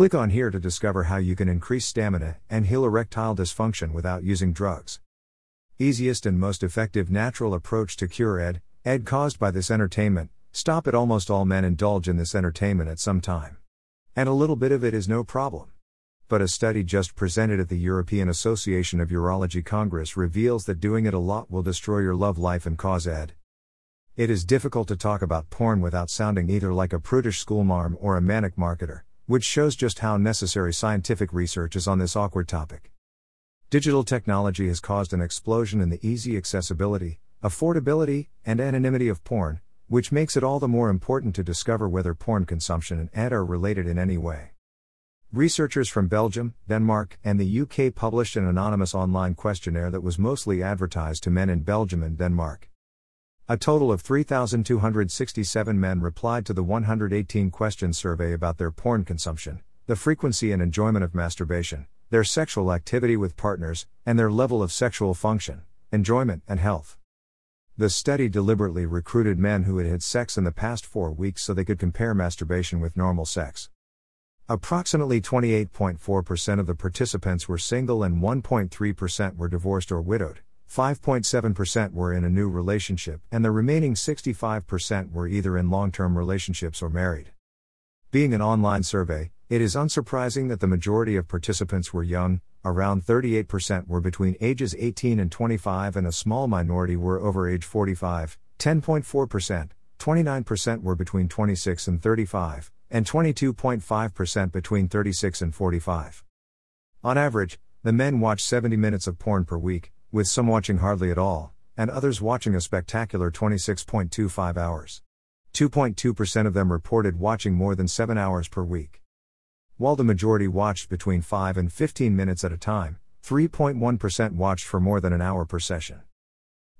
Click on here to discover how you can increase stamina and heal erectile dysfunction without using drugs. Easiest and most effective natural approach to cure ED, ED caused by this entertainment. Stop it. Almost all men indulge in this entertainment at some time. And a little bit of it is no problem. But a study just presented at the European Association of Urology Congress reveals that doing it a lot will destroy your love life and cause ED. It is difficult to talk about porn without sounding either like a prudish schoolmarm or a manic marketer which shows just how necessary scientific research is on this awkward topic. Digital technology has caused an explosion in the easy accessibility, affordability, and anonymity of porn, which makes it all the more important to discover whether porn consumption and ed are related in any way. Researchers from Belgium, Denmark, and the UK published an anonymous online questionnaire that was mostly advertised to men in Belgium and Denmark. A total of 3,267 men replied to the 118 question survey about their porn consumption, the frequency and enjoyment of masturbation, their sexual activity with partners, and their level of sexual function, enjoyment, and health. The study deliberately recruited men who had had sex in the past four weeks so they could compare masturbation with normal sex. Approximately 28.4% of the participants were single and 1.3% were divorced or widowed. 5.7% were in a new relationship, and the remaining 65% were either in long term relationships or married. Being an online survey, it is unsurprising that the majority of participants were young, around 38% were between ages 18 and 25, and a small minority were over age 45, 10.4%, 29% were between 26 and 35, and 22.5% between 36 and 45. On average, the men watch 70 minutes of porn per week, with some watching hardly at all, and others watching a spectacular 26.25 hours. 2.2% of them reported watching more than 7 hours per week. While the majority watched between 5 and 15 minutes at a time, 3.1% watched for more than an hour per session.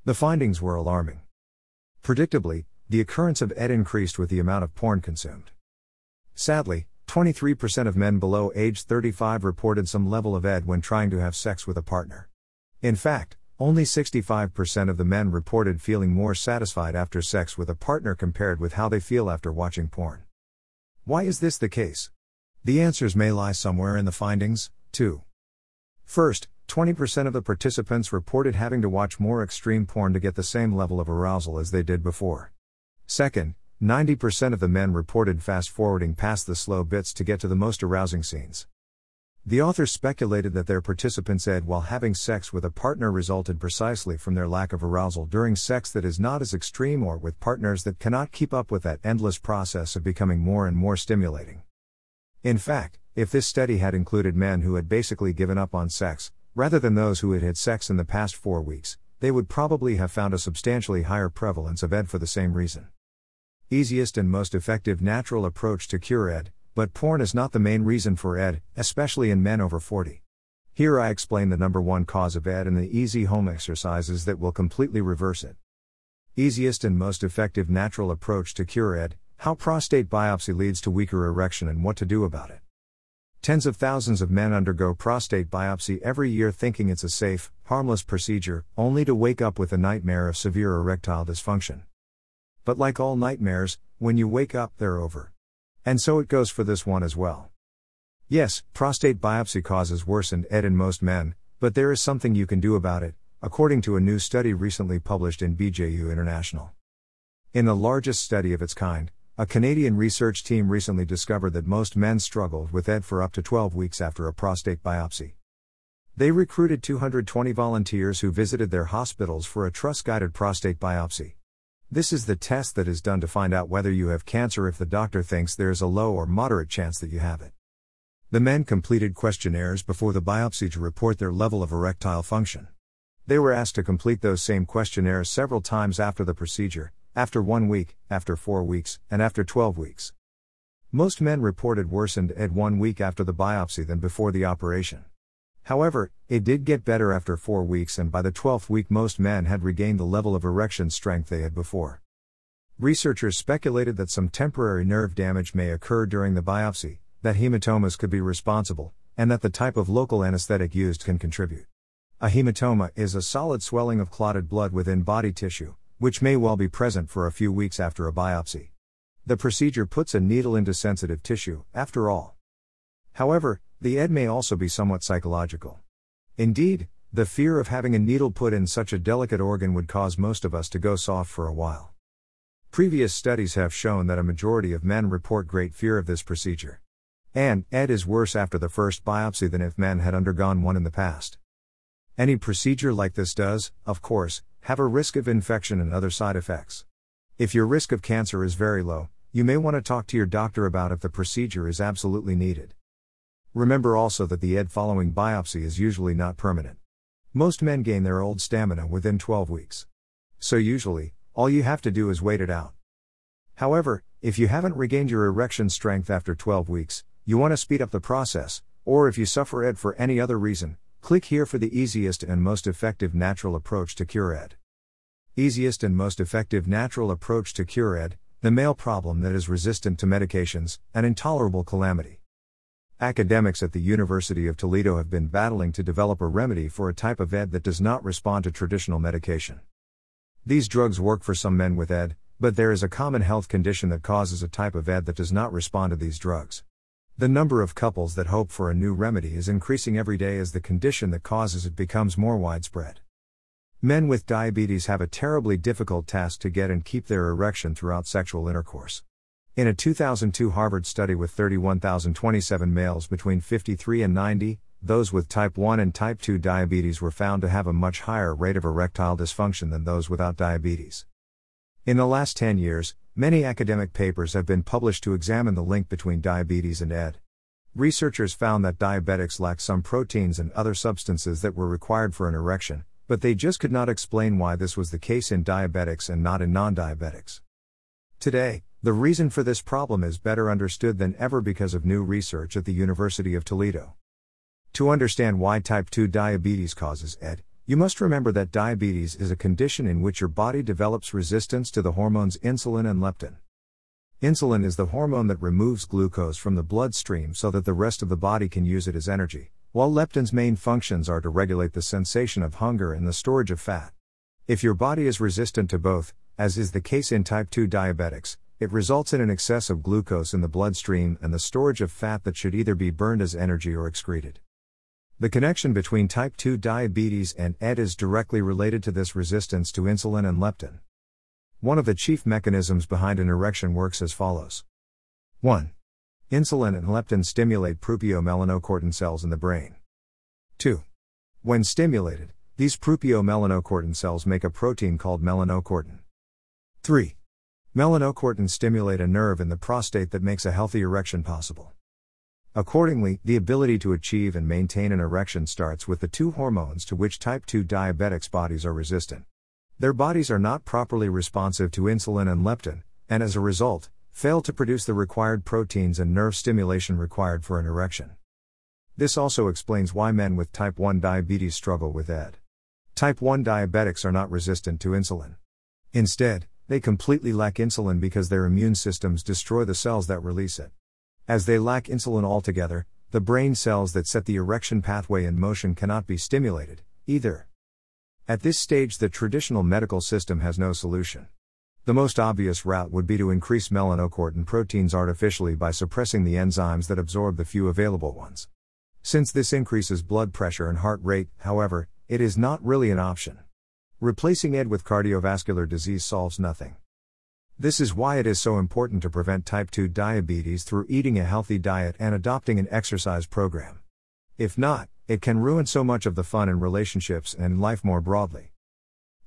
The findings were alarming. Predictably, the occurrence of ED increased with the amount of porn consumed. Sadly, 23% of men below age 35 reported some level of ED when trying to have sex with a partner. In fact, only 65% of the men reported feeling more satisfied after sex with a partner compared with how they feel after watching porn. Why is this the case? The answers may lie somewhere in the findings, too. First, 20% of the participants reported having to watch more extreme porn to get the same level of arousal as they did before. Second, 90% of the men reported fast forwarding past the slow bits to get to the most arousing scenes. The authors speculated that their participants ed while having sex with a partner resulted precisely from their lack of arousal during sex that is not as extreme or with partners that cannot keep up with that endless process of becoming more and more stimulating. In fact, if this study had included men who had basically given up on sex, rather than those who had had sex in the past four weeks, they would probably have found a substantially higher prevalence of ED for the same reason. Easiest and most effective natural approach to cure ED but porn is not the main reason for ED, especially in men over 40. Here I explain the number one cause of ED and the easy home exercises that will completely reverse it. Easiest and most effective natural approach to cure ED how prostate biopsy leads to weaker erection and what to do about it. Tens of thousands of men undergo prostate biopsy every year thinking it's a safe, harmless procedure, only to wake up with a nightmare of severe erectile dysfunction. But like all nightmares, when you wake up, they're over. And so it goes for this one as well. Yes, prostate biopsy causes worsened ED in most men, but there is something you can do about it, according to a new study recently published in BJU International. In the largest study of its kind, a Canadian research team recently discovered that most men struggled with ED for up to 12 weeks after a prostate biopsy. They recruited 220 volunteers who visited their hospitals for a TRUS guided prostate biopsy. This is the test that is done to find out whether you have cancer if the doctor thinks there is a low or moderate chance that you have it. The men completed questionnaires before the biopsy to report their level of erectile function. They were asked to complete those same questionnaires several times after the procedure, after one week, after four weeks, and after 12 weeks. Most men reported worsened ED one week after the biopsy than before the operation. However, it did get better after four weeks, and by the 12th week, most men had regained the level of erection strength they had before. Researchers speculated that some temporary nerve damage may occur during the biopsy, that hematomas could be responsible, and that the type of local anesthetic used can contribute. A hematoma is a solid swelling of clotted blood within body tissue, which may well be present for a few weeks after a biopsy. The procedure puts a needle into sensitive tissue, after all. However, the ED may also be somewhat psychological. Indeed, the fear of having a needle put in such a delicate organ would cause most of us to go soft for a while. Previous studies have shown that a majority of men report great fear of this procedure. And, ED is worse after the first biopsy than if men had undergone one in the past. Any procedure like this does, of course, have a risk of infection and other side effects. If your risk of cancer is very low, you may want to talk to your doctor about if the procedure is absolutely needed. Remember also that the ED following biopsy is usually not permanent. Most men gain their old stamina within 12 weeks. So usually, all you have to do is wait it out. However, if you haven't regained your erection strength after 12 weeks, you want to speed up the process, or if you suffer ED for any other reason, click here for the easiest and most effective natural approach to cure ED. Easiest and most effective natural approach to cure ED, the male problem that is resistant to medications, an intolerable calamity. Academics at the University of Toledo have been battling to develop a remedy for a type of ED that does not respond to traditional medication. These drugs work for some men with ED, but there is a common health condition that causes a type of ED that does not respond to these drugs. The number of couples that hope for a new remedy is increasing every day as the condition that causes it becomes more widespread. Men with diabetes have a terribly difficult task to get and keep their erection throughout sexual intercourse. In a 2002 Harvard study with 31,027 males between 53 and 90, those with type 1 and type 2 diabetes were found to have a much higher rate of erectile dysfunction than those without diabetes. In the last 10 years, many academic papers have been published to examine the link between diabetes and ED. Researchers found that diabetics lack some proteins and other substances that were required for an erection, but they just could not explain why this was the case in diabetics and not in non diabetics. Today, the reason for this problem is better understood than ever because of new research at the University of Toledo. To understand why type 2 diabetes causes ED, you must remember that diabetes is a condition in which your body develops resistance to the hormones insulin and leptin. Insulin is the hormone that removes glucose from the bloodstream so that the rest of the body can use it as energy, while leptin's main functions are to regulate the sensation of hunger and the storage of fat. If your body is resistant to both, as is the case in type 2 diabetics, it results in an excess of glucose in the bloodstream and the storage of fat that should either be burned as energy or excreted. The connection between type 2 diabetes and ED is directly related to this resistance to insulin and leptin. One of the chief mechanisms behind an erection works as follows 1. Insulin and leptin stimulate proopiomelanocortin cells in the brain. 2. When stimulated, these proopiomelanocortin cells make a protein called melanocortin. 3. Melanocortin stimulate a nerve in the prostate that makes a healthy erection possible. Accordingly, the ability to achieve and maintain an erection starts with the two hormones to which type 2 diabetics' bodies are resistant. Their bodies are not properly responsive to insulin and leptin, and as a result, fail to produce the required proteins and nerve stimulation required for an erection. This also explains why men with type 1 diabetes struggle with ED. Type 1 diabetics are not resistant to insulin. Instead, they completely lack insulin because their immune systems destroy the cells that release it. As they lack insulin altogether, the brain cells that set the erection pathway in motion cannot be stimulated, either. At this stage, the traditional medical system has no solution. The most obvious route would be to increase melanocortin proteins artificially by suppressing the enzymes that absorb the few available ones. Since this increases blood pressure and heart rate, however, it is not really an option. Replacing ED with cardiovascular disease solves nothing. This is why it is so important to prevent type 2 diabetes through eating a healthy diet and adopting an exercise program. If not, it can ruin so much of the fun in relationships and life more broadly.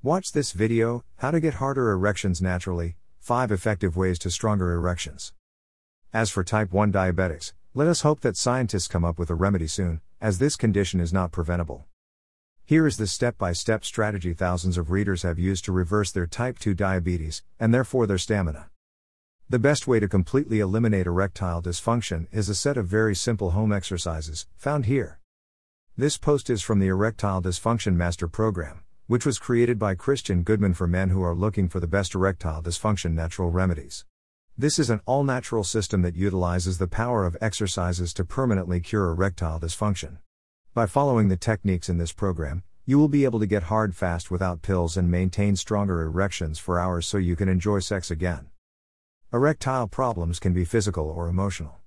Watch this video How to Get Harder Erections Naturally 5 Effective Ways to Stronger Erections. As for type 1 diabetics, let us hope that scientists come up with a remedy soon, as this condition is not preventable. Here is the step by step strategy thousands of readers have used to reverse their type 2 diabetes, and therefore their stamina. The best way to completely eliminate erectile dysfunction is a set of very simple home exercises, found here. This post is from the Erectile Dysfunction Master Program, which was created by Christian Goodman for men who are looking for the best erectile dysfunction natural remedies. This is an all natural system that utilizes the power of exercises to permanently cure erectile dysfunction. By following the techniques in this program, you will be able to get hard fast without pills and maintain stronger erections for hours so you can enjoy sex again. Erectile problems can be physical or emotional.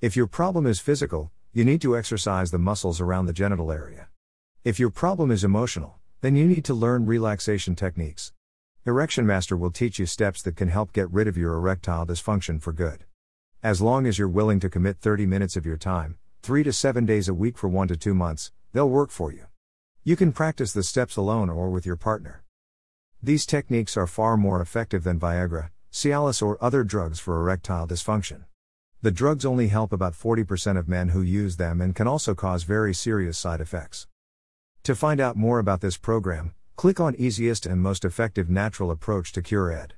If your problem is physical, You need to exercise the muscles around the genital area. If your problem is emotional, then you need to learn relaxation techniques. Erection Master will teach you steps that can help get rid of your erectile dysfunction for good. As long as you're willing to commit 30 minutes of your time, 3 to 7 days a week for 1 to 2 months, they'll work for you. You can practice the steps alone or with your partner. These techniques are far more effective than Viagra, Cialis, or other drugs for erectile dysfunction. The drugs only help about 40% of men who use them and can also cause very serious side effects. To find out more about this program, click on Easiest and Most Effective Natural Approach to Cure ED.